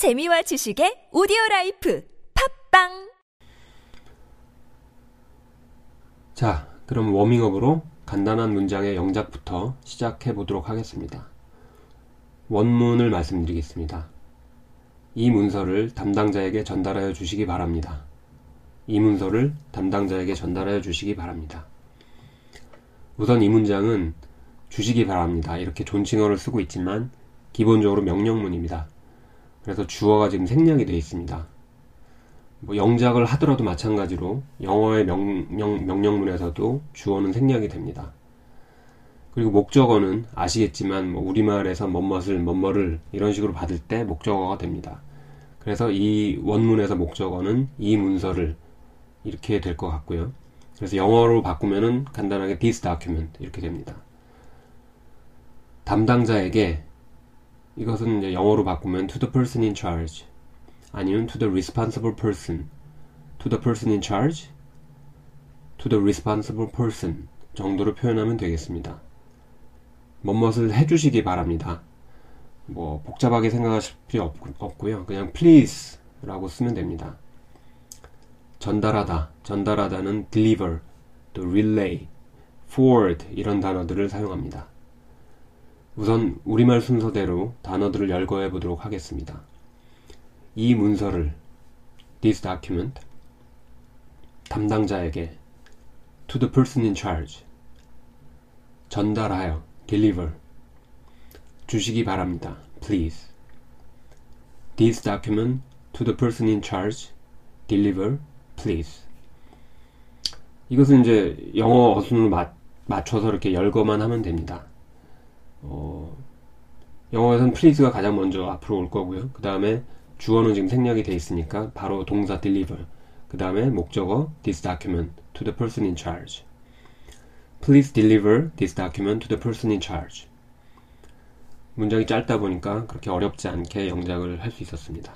재미와 지식의 오디오 life 팟빵 자, 그럼 워밍업으로 간단한 문장의 영작부터 시작해 보도록 하겠습니다. 원문을 말씀드리겠습니다. 이 문서를 담당자에게 전달하여 주시기 바랍니다. 이 문서를 담당자에게 전달하여 주시기 바랍니다. 우선 이 문장은 주시기 바랍니다. 이렇게 존칭어를 쓰고 있지만 기본적으로 명령문입니다. 그래서 주어가 지금 생략이 되어 있습니다. 뭐 영작을 하더라도 마찬가지로 영어의 명령, 명령문에서도 주어는 생략이 됩니다. 그리고 목적어는 아시겠지만 뭐 우리말에서 뭐뭇을 뭐뭐를 이런 식으로 받을 때 목적어가 됩니다. 그래서 이 원문에서 목적어는 이 문서를 이렇게 될 것 같고요. 그래서 영어로 바꾸면은 간단하게 this document 이렇게 됩니다. 담당자에게 이것은 이제 영어로 바꾸면 to the person in charge 아니면 to the responsible person to the person in charge to the responsible person 정도로 표현하면 되겠습니다. 뭐뭇을 해주시기 바랍니다. 뭐 복잡하게 생각하실 필요 없, 고요 그냥 please 라고 쓰면 됩니다. 전달하다, 전달하다는 deliver, 또 relay, forward 이런 단어들을 사용합니다. 우선 우리말 순서대로 단어들을 열거해 보도록 하겠습니다. 이 문서를 this document 담당자에게 to the person in charge 전달하여 deliver 주시기 바랍니다. please this document to the person in charge deliver please 이것은 이제 영어 어순을 맞춰서 이렇게 열거만 하면 됩니다. 어, 영어에서는 please가 가장 먼저 앞으로 올 거고요. 그 다음에 주어는 지금 생략이 돼 있으니까 바로 동사 deliver. 그 다음에 목적어 this document to the person in charge. Please deliver this document to the person in charge. 문장이 짧다 보니까 그렇게 어렵지 않게 영작을 할 수 있었습니다.